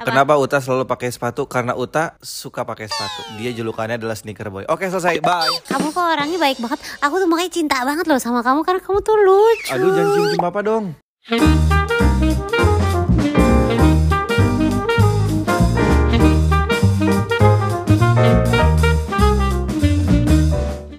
Kenapa Uta selalu pakai sepatu? Karena Uta suka pakai sepatu. Dia julukannya adalah sneaker boy. Oke, selesai. Bye. Kamu kok orangnya baik banget. Aku tuh makanya cinta banget loh sama kamu karena kamu tuh lucu. Aduh, jangan cium papa dong.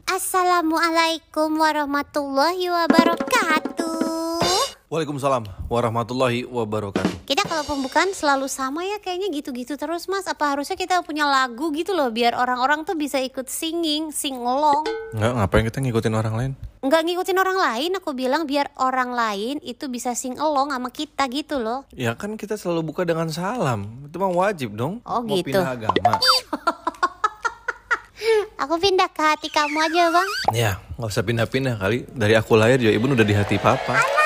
Assalamualaikum warahmatullahi wabarakatuh. Waalaikumsalam warahmatullahi wabarakatuh. Kalau pembukaan selalu sama ya kayaknya gitu-gitu terus mas. Apa harusnya kita punya lagu gitu loh biar orang-orang tuh bisa ikut singing, sing along. Nggak, ngapain kita ngikutin orang lain? Nggak ngikutin orang lain, aku bilang biar orang lain itu bisa sing along sama kita gitu loh. Ya kan kita selalu buka dengan salam. Itu mah wajib dong. Oh, Mau gitu. pindah agama. Aku pindah ke hati kamu aja bang. Ya, nggak usah pindah-pindah kali. Dari aku lahir juga ibu udah di hati papa.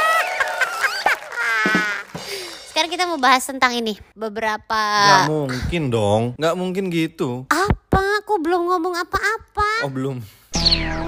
Kita mau bahas tentang ini. Beberapa... Nggak mungkin dong. Nggak mungkin gitu. Apa? Aku belum ngomong apa-apa. Oh belum.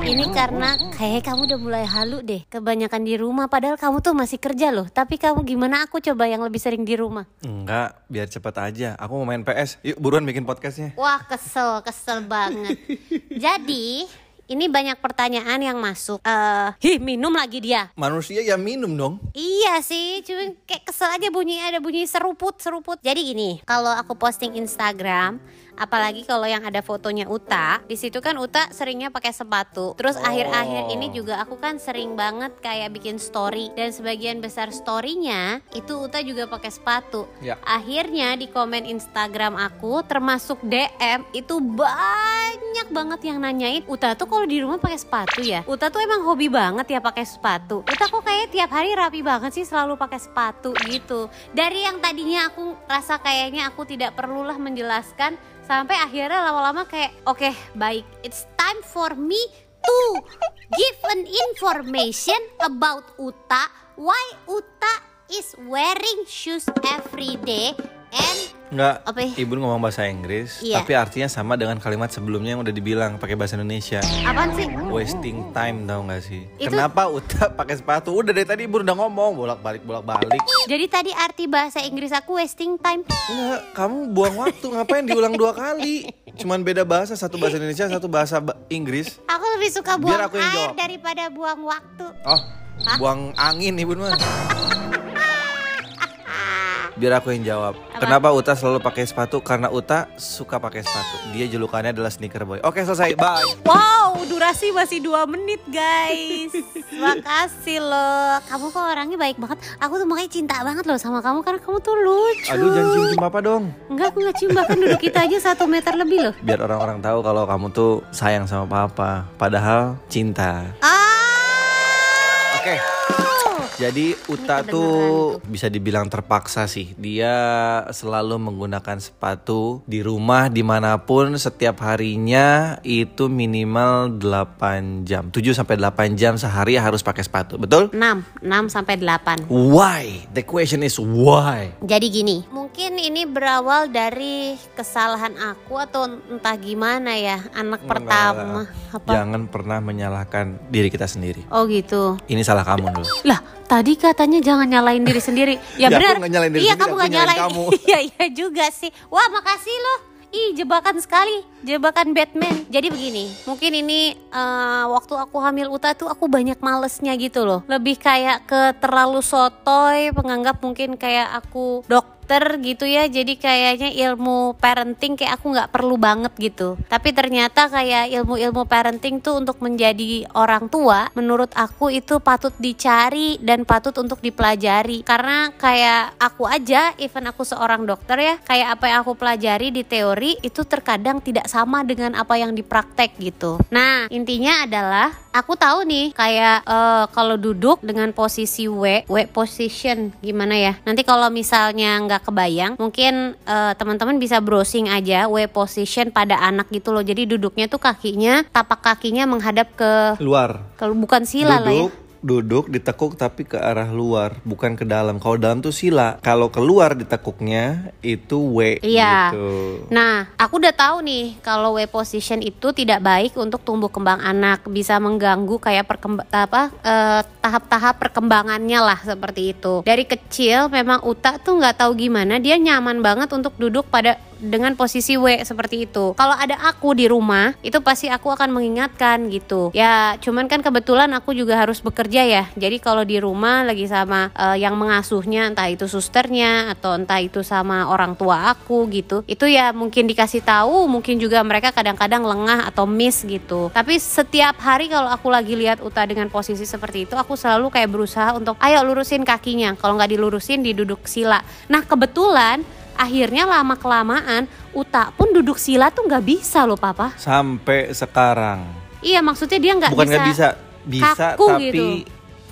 Ini karena kayak kamu udah mulai halu deh. Kebanyakan di rumah padahal kamu tuh masih kerja loh. Tapi kamu gimana aku coba yang lebih sering di rumah? Enggak, biar cepet aja. Aku mau main PS. Yuk buruan bikin podcastnya. Wah kesel, kesel banget. Jadi ini banyak pertanyaan yang masuk. Eh, hi minum lagi dia. Manusia ya minum dong. Iya sih, cuma kayak kesel aja bunyi ada bunyi seruput seruput. Jadi gini, kalau aku posting Instagram, apalagi kalau yang ada fotonya Uta, di situ kan Uta seringnya pakai sepatu. Terus Oh. akhir-akhir ini juga aku kan sering banget kayak bikin story dan sebagian besar storynya itu Uta juga pakai sepatu. Ya. Akhirnya di komen Instagram aku termasuk DM itu banyak banget yang nanyain Uta tuh kalau di rumah pakai sepatu ya. Uta tuh emang hobi banget ya pakai sepatu. Uta kok kayak tiap hari rapi banget sih selalu pakai sepatu gitu. Dari yang tadinya aku rasa kayaknya aku tidak perlulah menjelaskan sampai akhirnya lama-lama kayak oke baik. It's time for me to give an information about Uta. Why Uta is wearing shoes every day and Enggak, Apa ya? ibu ngomong bahasa Inggris, Iya. tapi artinya sama dengan kalimat sebelumnya yang udah dibilang pakai bahasa Indonesia. apaan sih? Wasting time tau gak sih? Itu- Kenapa Uta pakai sepatu? Udah dari tadi ibu udah ngomong bolak-balik bolak-balik. Jadi tadi arti bahasa Inggris aku wasting time. Enggak, kamu buang waktu ngapain diulang dua kali? Cuman beda bahasa, satu bahasa Indonesia, satu bahasa ba- Inggris. Aku lebih suka buang Biar aku yang air jawab. daripada buang waktu. Oh, buang angin ibu mah. Biar aku yang jawab. Kenapa Uta selalu pakai sepatu? Karena Uta suka pakai sepatu. Dia julukannya adalah sneaker boy. Oke selesai, bye. Wow, durasi masih dua menit guys. Makasih loh. Kamu kok orangnya baik banget. Aku tuh makanya cinta banget loh sama kamu karena kamu tuh lucu. Aduh jangan cium papa dong. Enggak, aku nggak cium bahkan duduk kita aja satu meter lebih loh. Biar orang-orang tahu kalau kamu tuh sayang sama papa. Padahal cinta. Ah. Oke. Jadi Uta tuh. bisa dibilang terpaksa sih. Dia selalu menggunakan sepatu di rumah di mana pun setiap harinya itu minimal 8 jam. 7 sampai 8 jam sehari harus pakai sepatu. Betul? 6, 6 sampai 8. Why? The question is why? Jadi gini, mungkin ini berawal dari kesalahan aku atau entah gimana ya, anak pertama. Apa? Jangan pernah menyalahkan diri kita sendiri. Oh gitu. Ini salah kamu dulu. Lah, tadi katanya jangan nyalain diri sendiri. Ya, Ya, benar. iya, kamu nggak nyalain kamu. Iya, iya juga sih. Wah, makasih loh. Ih, jebakan sekali. Jebakan Batman. Jadi begini, mungkin ini eh, waktu aku hamil Uta tuh aku banyak malesnya gitu loh. Lebih kayak ke terlalu sotoy, penganggap mungkin kayak aku dokter gitu ya. Jadi kayaknya ilmu parenting kayak aku nggak perlu banget gitu. Tapi ternyata kayak ilmu-ilmu parenting tuh untuk menjadi orang tua, menurut aku itu patut dicari dan patut untuk dipelajari. Karena kayak aku aja, even aku seorang dokter ya, kayak apa yang aku pelajari di teori itu terkadang tidak sama dengan apa yang dipraktek gitu. Nah, intinya adalah aku tahu nih kayak eh, kalau duduk dengan posisi W, W position gimana ya? Nanti kalau misalnya nggak kebayang, mungkin eh, teman-teman bisa browsing aja W position pada anak gitu loh. Jadi duduknya tuh kakinya, tapak kakinya menghadap ke Luar. kalau bukan sila lah ya. Duduk ditekuk tapi ke arah luar, bukan ke dalam. Kalau dalam tuh sila. Kalau keluar ditekuknya itu W Iya. gitu. Nah, aku udah tahu nih kalau W position itu tidak baik untuk tumbuh kembang anak, bisa mengganggu kayak perkemb apa eh, tahap-tahap perkembangannya lah seperti itu. Dari kecil memang Uta tuh nggak tahu gimana dia nyaman banget untuk duduk pada dengan posisi W seperti itu. Kalau ada aku di rumah, itu pasti aku akan mengingatkan gitu. Ya, cuman kan kebetulan aku juga harus bekerja ya. Jadi kalau di rumah lagi sama eh, yang mengasuhnya, entah itu susternya atau entah itu sama orang tua aku gitu. Itu ya mungkin dikasih tahu, mungkin juga mereka kadang-kadang lengah atau miss gitu. Tapi setiap hari kalau aku lagi lihat Uta dengan posisi seperti itu, aku selalu kayak berusaha untuk ayo lurusin kakinya. Kalau nggak dilurusin, diduduk sila. Nah kebetulan akhirnya lama kelamaan Uta pun duduk sila tuh nggak bisa loh papa. Sampai sekarang. Iya maksudnya dia nggak Bukan bisa. nggak bisa, bisa kaku tapi gitu.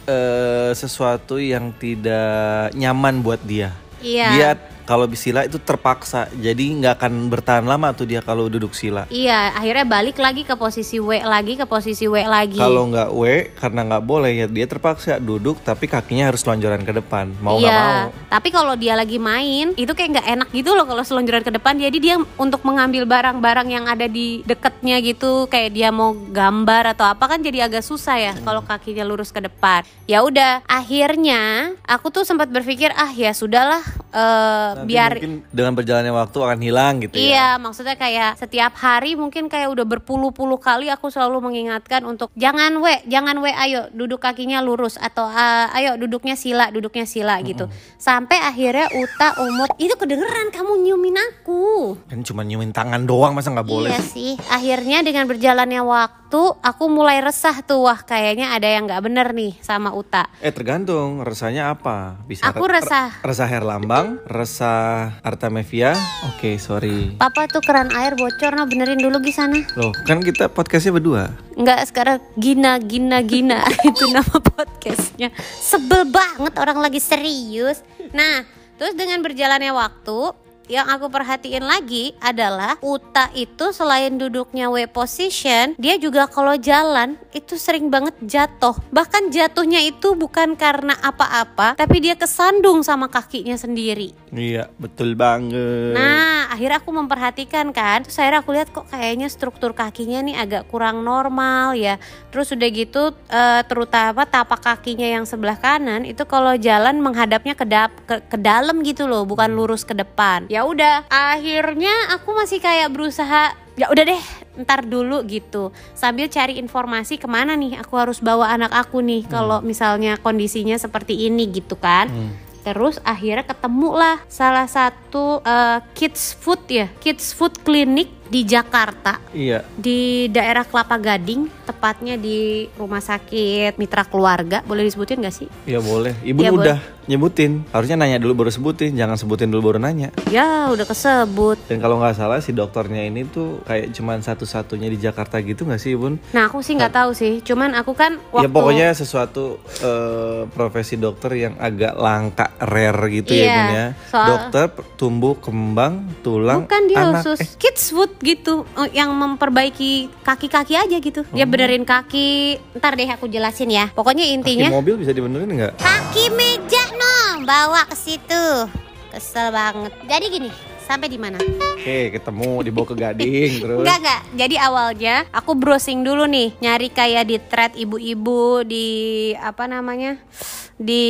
eh, sesuatu yang tidak nyaman buat dia. Iya. Dia kalau sila itu terpaksa, jadi nggak akan bertahan lama tuh dia kalau duduk sila. Iya, akhirnya balik lagi ke posisi W lagi, ke posisi W lagi. Kalau nggak W karena nggak boleh ya dia terpaksa duduk tapi kakinya harus lonjoran ke depan mau nggak iya, mau. tapi kalau dia lagi main itu kayak nggak enak gitu loh kalau selonjoran ke depan. Jadi dia untuk mengambil barang-barang yang ada di deketnya gitu, kayak dia mau gambar atau apa kan jadi agak susah ya kalau kakinya lurus ke depan. Ya udah, akhirnya aku tuh sempat berpikir ah ya sudahlah eh, Nanti biar mungkin dengan berjalannya waktu akan hilang gitu ya. Iya, maksudnya kayak setiap hari mungkin kayak udah berpuluh-puluh kali aku selalu mengingatkan untuk jangan we, jangan we, ayo duduk kakinya lurus atau "Ah, ayo duduknya sila, duduknya sila gitu. Sampai akhirnya Uta umur itu kedengeran kamu nyumin aku. Kan cuma nyumin tangan doang masa nggak boleh iya sih? Akhirnya dengan berjalannya waktu aku mulai resah tuh wah kayaknya ada yang nggak bener nih sama Uta. Eh tergantung resahnya apa. Bisa Aku re- resah. resah Herlambang, resah Artamevia. Oke, sorry. Papa tuh keran air bocor nah benerin dulu di sana. Loh, kan kita podcastnya berdua. Enggak sekarang Gina Gina Gina itu nama podcastnya sebel banget orang lagi serius nah terus dengan berjalannya waktu yang aku perhatiin lagi adalah Uta itu selain duduknya W position, dia juga kalau jalan itu sering banget jatuh. Bahkan jatuhnya itu bukan karena apa-apa, tapi dia kesandung sama kakinya sendiri. Iya, betul banget. Nah, akhirnya aku memperhatikan kan. Terus akhirnya aku lihat kok kayaknya struktur kakinya nih agak kurang normal ya. Terus udah gitu eh, terutama tapak kakinya yang sebelah kanan itu kalau jalan menghadapnya ke, ke ke dalam gitu loh, bukan lurus ke depan. Ya udah, akhirnya aku masih kayak berusaha ya udah deh ntar dulu gitu sambil cari informasi ke mana nih aku harus bawa anak aku nih kalau misalnya kondisinya seperti ini gitu kan Terus akhirnya ketemu lah salah satu eh, kids food ya, kids food clinic di Jakarta Iya. di daerah Kelapa Gading, tepatnya di Rumah Sakit Mitra Keluarga. Boleh disebutin gak sih? Iya boleh. Ibu Iya, udah nyebutin. Harusnya nanya dulu baru sebutin, jangan sebutin dulu baru nanya. Ya udah kesebut. Dan kalau nggak salah si dokternya ini tuh kayak cuman satu-satunya di Jakarta gitu nggak sih, Bun? Nah aku sih nggak tahu sih, cuman aku kan waktu Ya pokoknya sesuatu eh, profesi dokter yang agak langka, rare gitu ya, Iya, Bun ya. soal- Dokter tumbuh kembang tulang Bukan dia anak. khusus Eh, kids food gitu oh, yang memperbaiki kaki-kaki aja gitu. Oh. Dia benerin kaki. Ntar deh aku jelasin ya. Pokoknya kaki intinya mobil bisa dibenerin nggak? kaki meja bawa ke situ. Kesel banget. Jadi gini sampai di mana? Oke, ketemu dibawa ke Gading terus. enggak enggak. Jadi awalnya aku browsing dulu nih nyari kayak di thread ibu-ibu di apa namanya di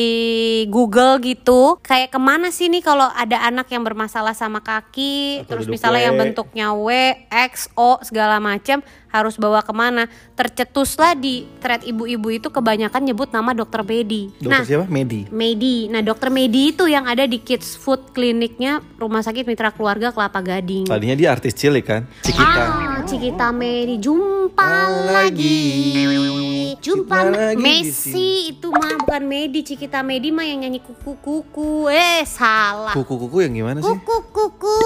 Google gitu. Kayak ke mana sih nih kalau ada anak yang bermasalah sama kaki Atau terus misalnya W. yang bentuknya W, X, O segala macam harus bawa ke mana tercetuslah di thread ibu-ibu itu kebanyakan nyebut nama dokter Bedi Dokter nah siapa? Medi. Medi. Nah, dokter Medi itu yang ada di Kids Food Kliniknya Rumah Sakit Mitra Keluarga Kelapa Gading. Tadinya dia artis cilik kan? Cikita. Ah, Cikita Medi jumpa lagi. Jumpa lagi Messi itu mah bukan Medi, Cikita Medi mah yang nyanyi kuku kuku. Eh, salah. Kuku-kuku yang gimana sih? Kuku kuku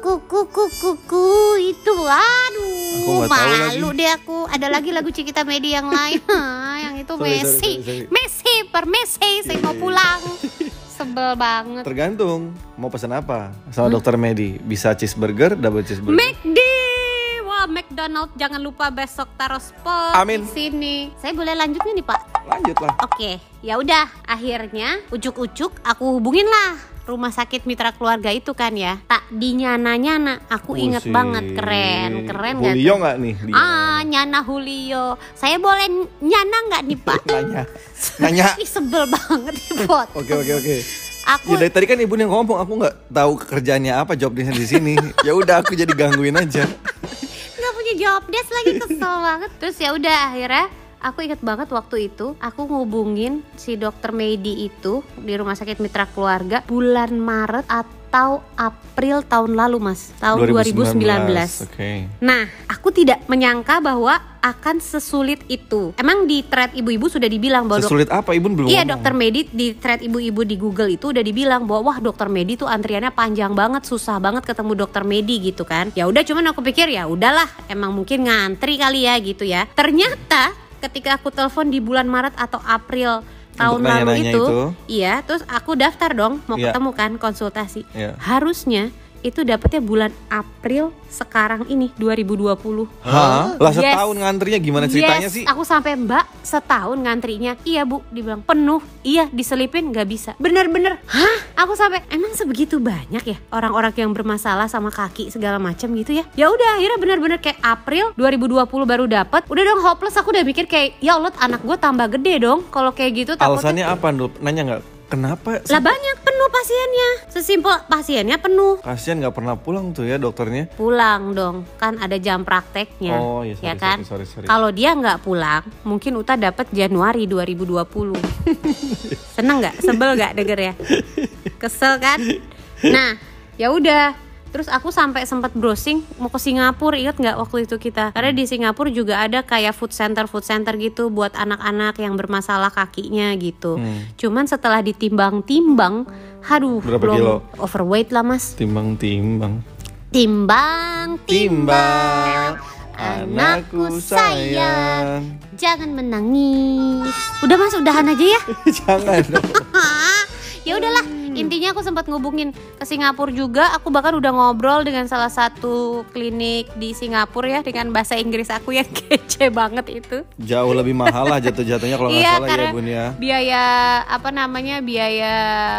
kuku kuku kuku itu Aku aduh tahu malu deh aku ada lagi lagu Cikita Medi yang lain Ah, yang itu Sorry, Messi sorry, sorry. Messi per Messi saya mau pulang sebel banget Tergantung mau pesan apa sama dokter Medi. Bisa cheeseburger, double cheeseburger. McD wah McDonald jangan lupa besok taruh spot Amin. di sini saya boleh lanjutnya nih Pak lanjut lah. Oke, ya udah. Akhirnya ujuk-ujuk aku hubungin lah rumah sakit mitra keluarga itu kan ya. Tak dinyana-nyana. Aku inget Buset. banget keren, keren gak Julio tuh? nggak nih? dia? Ah, nyana Julio. Saya boleh nyana nggak nih Pak? Nanya. Nanya. Ih sebel banget nih Pot. Oke oke oke. Aku Ya dari tadi kan ibu yang ngomong, aku nggak tahu kerjaannya apa jobnya di sini. ya udah aku jadi gangguin aja. Desk lagi kesel banget. Terus ya udah akhirnya aku inget banget waktu itu aku ngubungin si dokter Medi itu di rumah sakit mitra keluarga bulan Maret atau April tahun lalu mas tahun 2019. Oke. Nah, aku tidak menyangka bahwa akan sesulit itu. Emang di thread ibu-ibu sudah dibilang bahwa Sesulit apa ibu belum? Iya ngomong. dokter Medi di thread ibu-ibu di Google itu udah dibilang bahwa wah dokter Medi tuh antriannya panjang banget, susah banget ketemu dokter Medi gitu kan. Ya udah cuman aku pikir ya udahlah, emang mungkin ngantri kali ya gitu ya. Ternyata ketika aku telepon di bulan Maret atau April tahun lalu itu, itu. iya, terus aku daftar dong mau Iya. ketemu kan konsultasi. Iya. Harusnya itu dapetnya bulan April sekarang ini 2020. Hah? Lah Yes. setahun ngantrinya gimana ceritanya yes, sih? aku sampai mbak setahun ngantrinya Iya bu, dibilang penuh. Iya diselipin. Nggak bisa. Bener-bener, hah? Aku sampai, emang sebegitu banyak ya Orang-orang yang bermasalah sama kaki segala macam gitu ya? Ya udah akhirnya bener-bener kayak April 2020 baru dapat Udah dong hopeless. Aku udah mikir kayak Ya Allah anak gue tambah gede dong. Kalau kayak gitu takutnya Alasannya apa? Nanya nggak? Kenapa? Lah banyak penuh pasiennya. Sesimpel pasiennya penuh. Kasian nggak pernah pulang tuh ya dokternya. pulang dong. Kan ada jam prakteknya. Oh, iya, sorry, ya kan? sorry, sorry, sorry. kalau dia nggak pulang mungkin Uta dapat Januari 2020 seneng nggak? Sebel nggak denger ya? Kesel kan? Nah ya udah terus aku sampai sempat browsing mau ke Singapura ingat nggak waktu itu kita karena di Singapura juga ada kayak food center food center gitu buat anak-anak yang bermasalah kakinya gitu Hmm. cuman setelah ditimbang-timbang aduh Berapa belum kilo? overweight lah mas Timbang-timbang. Timbang, Timbang, anakku sayang, jangan menangis. Udah mas, udahan aja ya. Jangan ya udahlah, intinya aku sempat ngubungin ke Singapura juga. Aku bahkan udah ngobrol dengan salah satu klinik di Singapura ya dengan bahasa Inggris aku yang kece banget itu. Jauh lebih mahal lah jatuh-jatuhnya kalau nggak Iya salah ya bun ya. biaya apa namanya biaya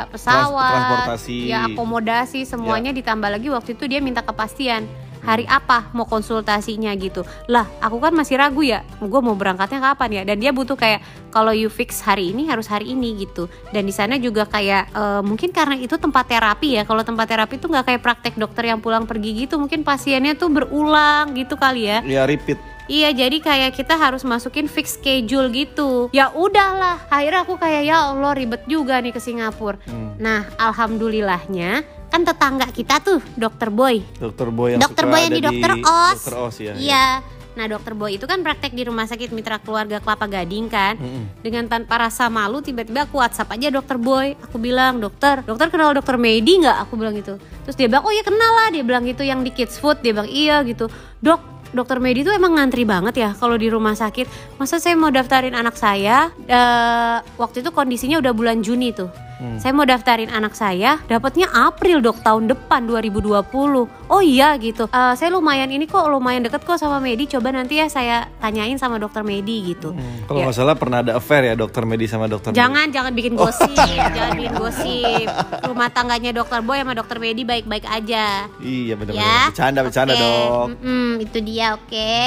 pesawat, transportasi. ya akomodasi semuanya ditambah lagi waktu itu dia minta kepastian hari apa mau konsultasinya gitu. Lah aku kan masih ragu ya gue mau berangkatnya kapan ya? Dan dia butuh kayak kalau you fix hari ini harus hari ini gitu. Dan di sana juga kayak eh, mungkin karena itu tempat terapi ya. Kalau tempat terapi tuh nggak kayak praktek dokter yang pulang pergi gitu mungkin pasiennya tuh berulang gitu kali ya. Ya repeat. Iya jadi kayak kita harus masukin fix schedule gitu. Ya udahlah Akhirnya aku kayak ya Allah ribet juga nih ke Singapura. Hmm. Nah alhamdulillahnya Kan tetangga kita tuh dokter Boy Dokter Boy yang Dokter Boy yang di Dokter Os Dokter Os ya. Iya Nah dokter Boy itu kan praktek di rumah sakit mitra keluarga Kelapa Gading kan Mm-mm. Dengan tanpa rasa malu tiba-tiba aku whatsapp aja dokter Boy Aku bilang dokter, dokter kenal dokter Medi nggak? Aku bilang gitu Terus dia bilang oh ya kenal lah Dia bilang gitu yang di Kids Food Dia bilang iya gitu Dok dokter Medi tuh emang ngantri banget ya kalau di rumah sakit. Masa saya mau daftarin anak saya eh, waktu itu kondisinya udah bulan Juni tuh. Hmm. Saya mau daftarin anak saya, dapatnya April dok tahun depan 2020. Oh iya gitu. Eh, saya lumayan ini kok lumayan deket kok sama Medi. Coba nanti ya saya tanyain sama dokter Medi gitu. Hmm, Kalau Ya. nggak salah pernah ada affair ya dokter Medi sama dokter. Jangan jangan bikin gosip, jangan bikin gosip. Rumah tangganya dokter Boy sama dokter Medi baik-baik aja. Iya benar-benar. Ya. Bercanda bercanda Oke, dok. mm-mm, itu dia oke.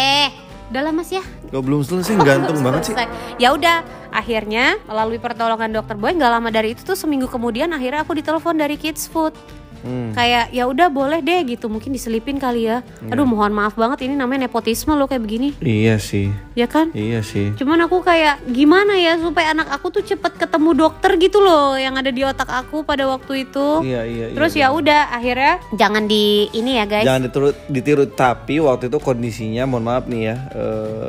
Udah lah Mas ya. Kok belum selesai gantung banget sih. Ya udah, akhirnya melalui pertolongan dokter Boy nggak lama dari itu tuh seminggu kemudian akhirnya aku ditelepon dari Kids Food. Hmm. Kayak ya udah boleh deh gitu, mungkin diselipin kali ya. Iya. Aduh, mohon maaf banget ini namanya nepotisme loh kayak begini. Iya sih. Ya kan? Iya sih. Cuman aku kayak gimana ya supaya anak aku tuh cepet ketemu dokter gitu loh yang ada di otak aku pada waktu itu. Iya iya. iya, Terus iya. ya udah akhirnya jangan di ini ya guys. Jangan ditiru, ditiru tapi waktu itu kondisinya mohon maaf nih ya eh,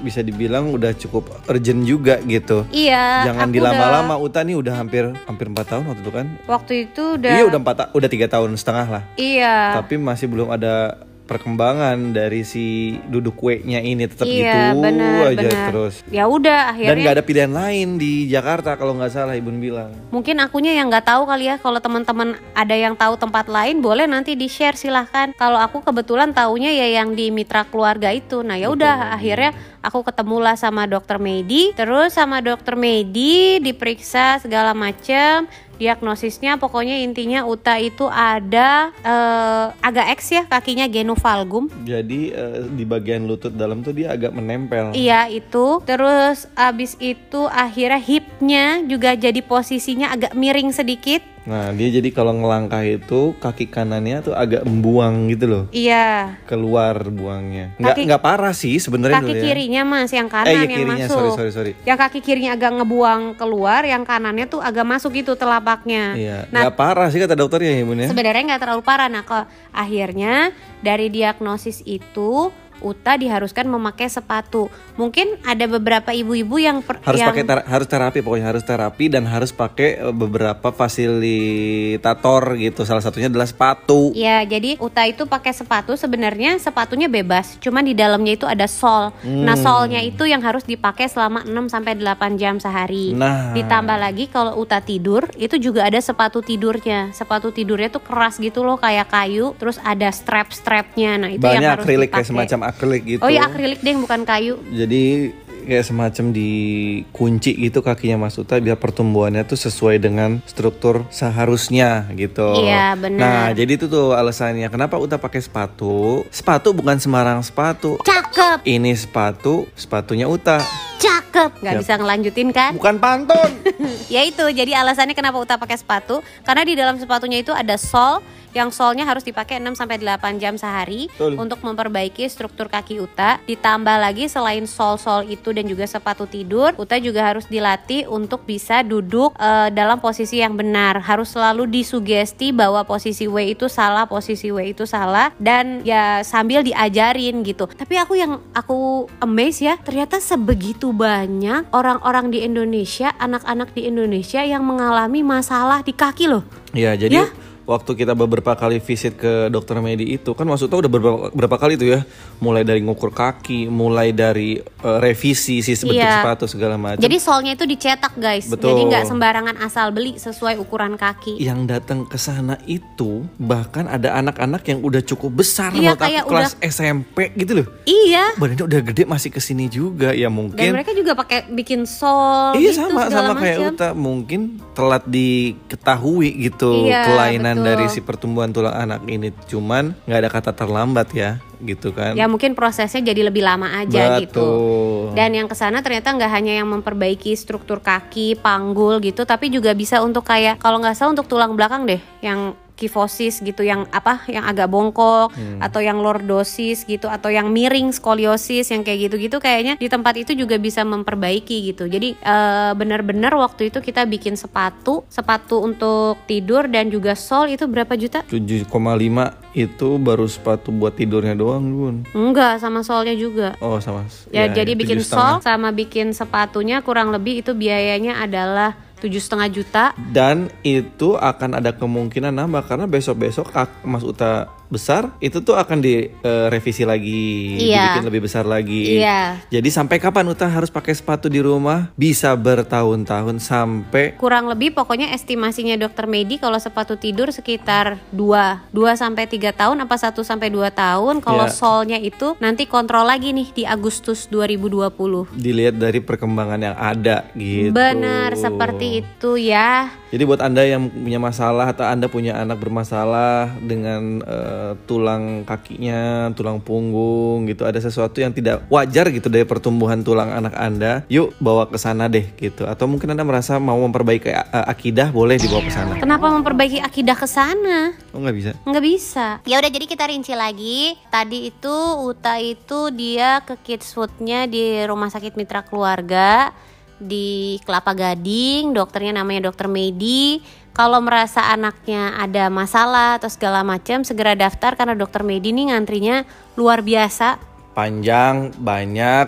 bisa dibilang udah cukup urgent juga gitu. Iya. Jangan dilama-lama Uta nih udah hampir hampir empat tahun waktu itu kan. udah- waktu itu udah. Iya udah empat ta- udah tiga tahun setengah lah. Iya. Tapi masih belum ada perkembangan dari si duduk kue-nya ini tetap Iya, gitu benar, aja benar. terus. Ya udah Dan akhirnya. nggak ada pilihan lain di Jakarta kalau nggak salah Ibu bilang. Mungkin akunya yang nggak tahu kali ya. Kalau teman-teman ada yang tahu tempat lain, boleh nanti di share silahkan. Kalau aku kebetulan taunya ya yang di mitra keluarga itu. Nah ya udah akhirnya aku ketemulah sama dokter Medi. Terus sama dokter Medi diperiksa segala macam diagnosisnya pokoknya intinya Uta itu ada eh, agak X ya kakinya genovalgum Jadi eh, di bagian lutut dalam tuh dia agak menempel. Iya itu. Terus abis itu akhirnya hipnya juga jadi posisinya agak miring sedikit Nah, dia jadi kalau ngelangkah itu kaki kanannya tuh agak membuang gitu loh. Iya Keluar buangnya. Nggak Kaki- nggak parah sih sebenarnya Kaki dulu ya. kirinya mas yang kanan Eh, yang kirinya. masuk Sorry, sorry, sorry. Yang kaki kirinya agak ngebuang keluar Yang kanannya tuh agak masuk gitu telapaknya Iya, Nah nggak parah sih kata dokternya ya, Bun ya. sebenarnya nggak terlalu parah Nah ke akhirnya dari diagnosis itu Uta diharuskan memakai sepatu. Mungkin ada beberapa ibu-ibu yang per- harus yang pakai ter- harus terapi pokoknya harus terapi dan harus pakai eh, beberapa fasilitator gitu salah satunya adalah sepatu Ya, jadi Uta itu pakai sepatu sebenarnya sepatunya bebas, cuman di dalamnya itu ada sol. Nah, Hmm. solnya itu yang harus dipakai selama 6 sampai 8 jam sehari. Nah. Ditambah lagi kalau Uta tidur, itu juga ada sepatu tidurnya. Sepatu tidurnya tuh keras gitu loh kayak kayu, terus ada strap-strapnya. Nah, itu yang banyak harus akrilik dipakai. kayak semacam akrilik gitu Oh iya akrilik deh bukan kayu. jadi kayak semacam dikunci gitu kakinya Mas Uta biar pertumbuhannya tuh sesuai dengan struktur seharusnya gitu. Iya, benar. Nah, jadi itu tuh alasannya kenapa Uta pakai sepatu. Sepatu bukan sembarang sepatu. Cakep, Ini sepatu, sepatunya Uta. Cakep. Nggak bisa ngelanjutin kan? Bukan pantun. ya itu jadi alasannya kenapa Uta pakai sepatu karena di dalam sepatunya itu ada sol yang solnya harus dipakai 6 sampai 8 jam sehari Betul. untuk memperbaiki struktur kaki Uta. Ditambah lagi selain sol-sol itu dan juga sepatu tidur, Uta juga harus dilatih untuk bisa duduk eh, dalam posisi yang benar. Harus selalu disugesti bahwa posisi W itu salah, posisi W itu salah dan ya sambil diajarin gitu. Tapi aku yang aku amazed ya, ternyata sebegitu banyak orang-orang di Indonesia, anak-anak di Indonesia yang mengalami masalah di kaki loh. Ya, jadi Ya. Waktu kita beberapa kali visit ke dokter Medi itu kan maksudnya udah beberapa, berapa kali tuh ya, mulai dari ngukur kaki, mulai dari eh, revisi sih bentuk Iya. sepatu segala macam. Jadi solnya itu dicetak guys, Betul. jadi nggak sembarangan asal beli sesuai ukuran kaki. yang datang ke sana itu bahkan ada anak-anak yang udah cukup besar Iya, menurut aku kayak kelas SMP gitu loh. Iya. Badannya udah gede masih ke sini juga ya Dan mungkin. mereka juga pakai bikin sol Iya gitu sama sama kayak macam. Uta mungkin telat diketahui gitu Iya, kelainan betul. dari si pertumbuhan tulang anak ini cuman nggak ada kata terlambat ya gitu kan. Ya mungkin prosesnya jadi lebih lama aja gitu. Betul. Dan yang ke sana ternyata nggak hanya yang memperbaiki struktur kaki, panggul gitu, tapi juga bisa untuk kayak kalau nggak salah untuk tulang belakang deh, yang kifosis gitu, yang apa, yang agak bongkok, Hmm. atau yang lordosis gitu, atau yang miring skoliosis, yang kayak gitu-gitu kayaknya di tempat itu juga bisa memperbaiki gitu. Jadi eh, benar-benar waktu itu kita bikin sepatu, sepatu untuk tidur dan juga sol itu berapa juta? 7,5 itu baru sepatu buat tidurnya doang bun. Enggak, sama solnya juga. Oh sama. Ya, jadi tujuh bikin sol sama bikin sepatunya kurang lebih itu biayanya adalah tujuh setengah juta. dan itu akan ada kemungkinan nambah karena besok-besok kak- Mas Uta besar itu tuh akan direvisi lagi Iya. dibikin lebih besar lagi Iya. jadi sampai kapan Uta harus pakai sepatu di rumah bisa bertahun-tahun sampai Kurang lebih pokoknya estimasinya dokter Medi kalau sepatu tidur sekitar 2 2 sampai 3 tahun apa 1 sampai 2 tahun. Kalau Iya. solnya itu nanti kontrol lagi nih di Agustus 2020. dilihat dari perkembangan yang ada gitu Benar seperti itu ya. Jadi buat anda yang punya masalah atau anda punya anak bermasalah dengan eh, tulang kakinya, tulang punggung gitu, ada sesuatu yang tidak wajar gitu dari pertumbuhan tulang anak anda, yuk bawa ke sana deh gitu. Atau mungkin anda merasa mau memperbaiki eh, akidah, boleh dibawa ke sana. Kenapa memperbaiki akidah ke sana? Oh nggak bisa? nggak bisa ya udah jadi kita rinci lagi tadi itu Uta itu dia ke kids foodnya di rumah sakit mitra keluarga di Kelapa Gading dokternya namanya dokter Medi kalau merasa anaknya ada masalah atau segala macam segera daftar karena dokter Medi nih ngantrinya luar biasa. Panjang, banyak,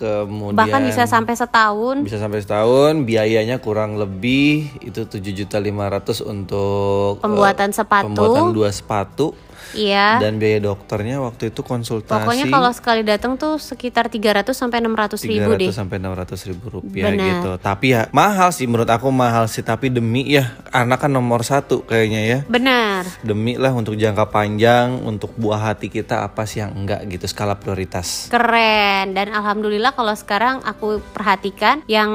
kemudian bahkan bisa sampai setahun. Bisa sampai setahun, biayanya kurang lebih itu 7.500 untuk eh, pembuatan sepatu. pembuatan dua sepatu Iya. Dan biaya dokternya waktu itu konsultasi Pokoknya kalau sekali datang tuh sekitar 300 sampai 600 ribu 300 deh. sampai 600 ribu rupiah Benar. gitu. Tapi ya mahal sih menurut aku mahal sih. Tapi demi ya anak kan nomor satu kayaknya ya. Benar. Demi lah untuk jangka panjang, untuk buah hati kita apa sih yang enggak gitu skala prioritas. Keren dan alhamdulillah kalau sekarang aku perhatikan yang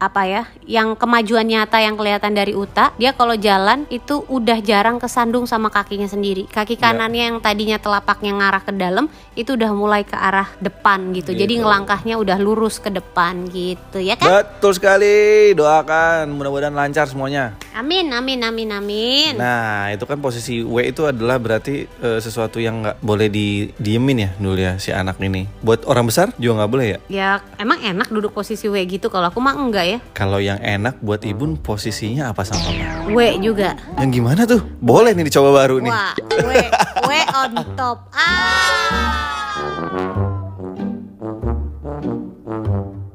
apa ya, yang kemajuan nyata yang kelihatan dari Uta, dia kalau jalan itu udah jarang kesandung sama kakinya sendiri. Kaki Ya. kanannya yang tadinya telapaknya ngarah ke dalam itu udah mulai ke arah depan gitu. Jadi Gitu. ngelangkahnya udah lurus ke depan gitu ya kan? Betul sekali, doakan mudah-mudahan lancar semuanya. Amin amin amin amin. Nah, itu kan posisi W itu adalah berarti eh, sesuatu yang nggak boleh di diemin ya dulu ya si anak ini. Buat orang besar juga nggak boleh ya. Ya emang enak duduk posisi W gitu kalau aku mah enggak ya. Kalau yang enak buat ibu posisinya apa sama? W juga. Yang gimana tuh? Boleh nih dicoba baru nih. Wah, W W on top. Ah.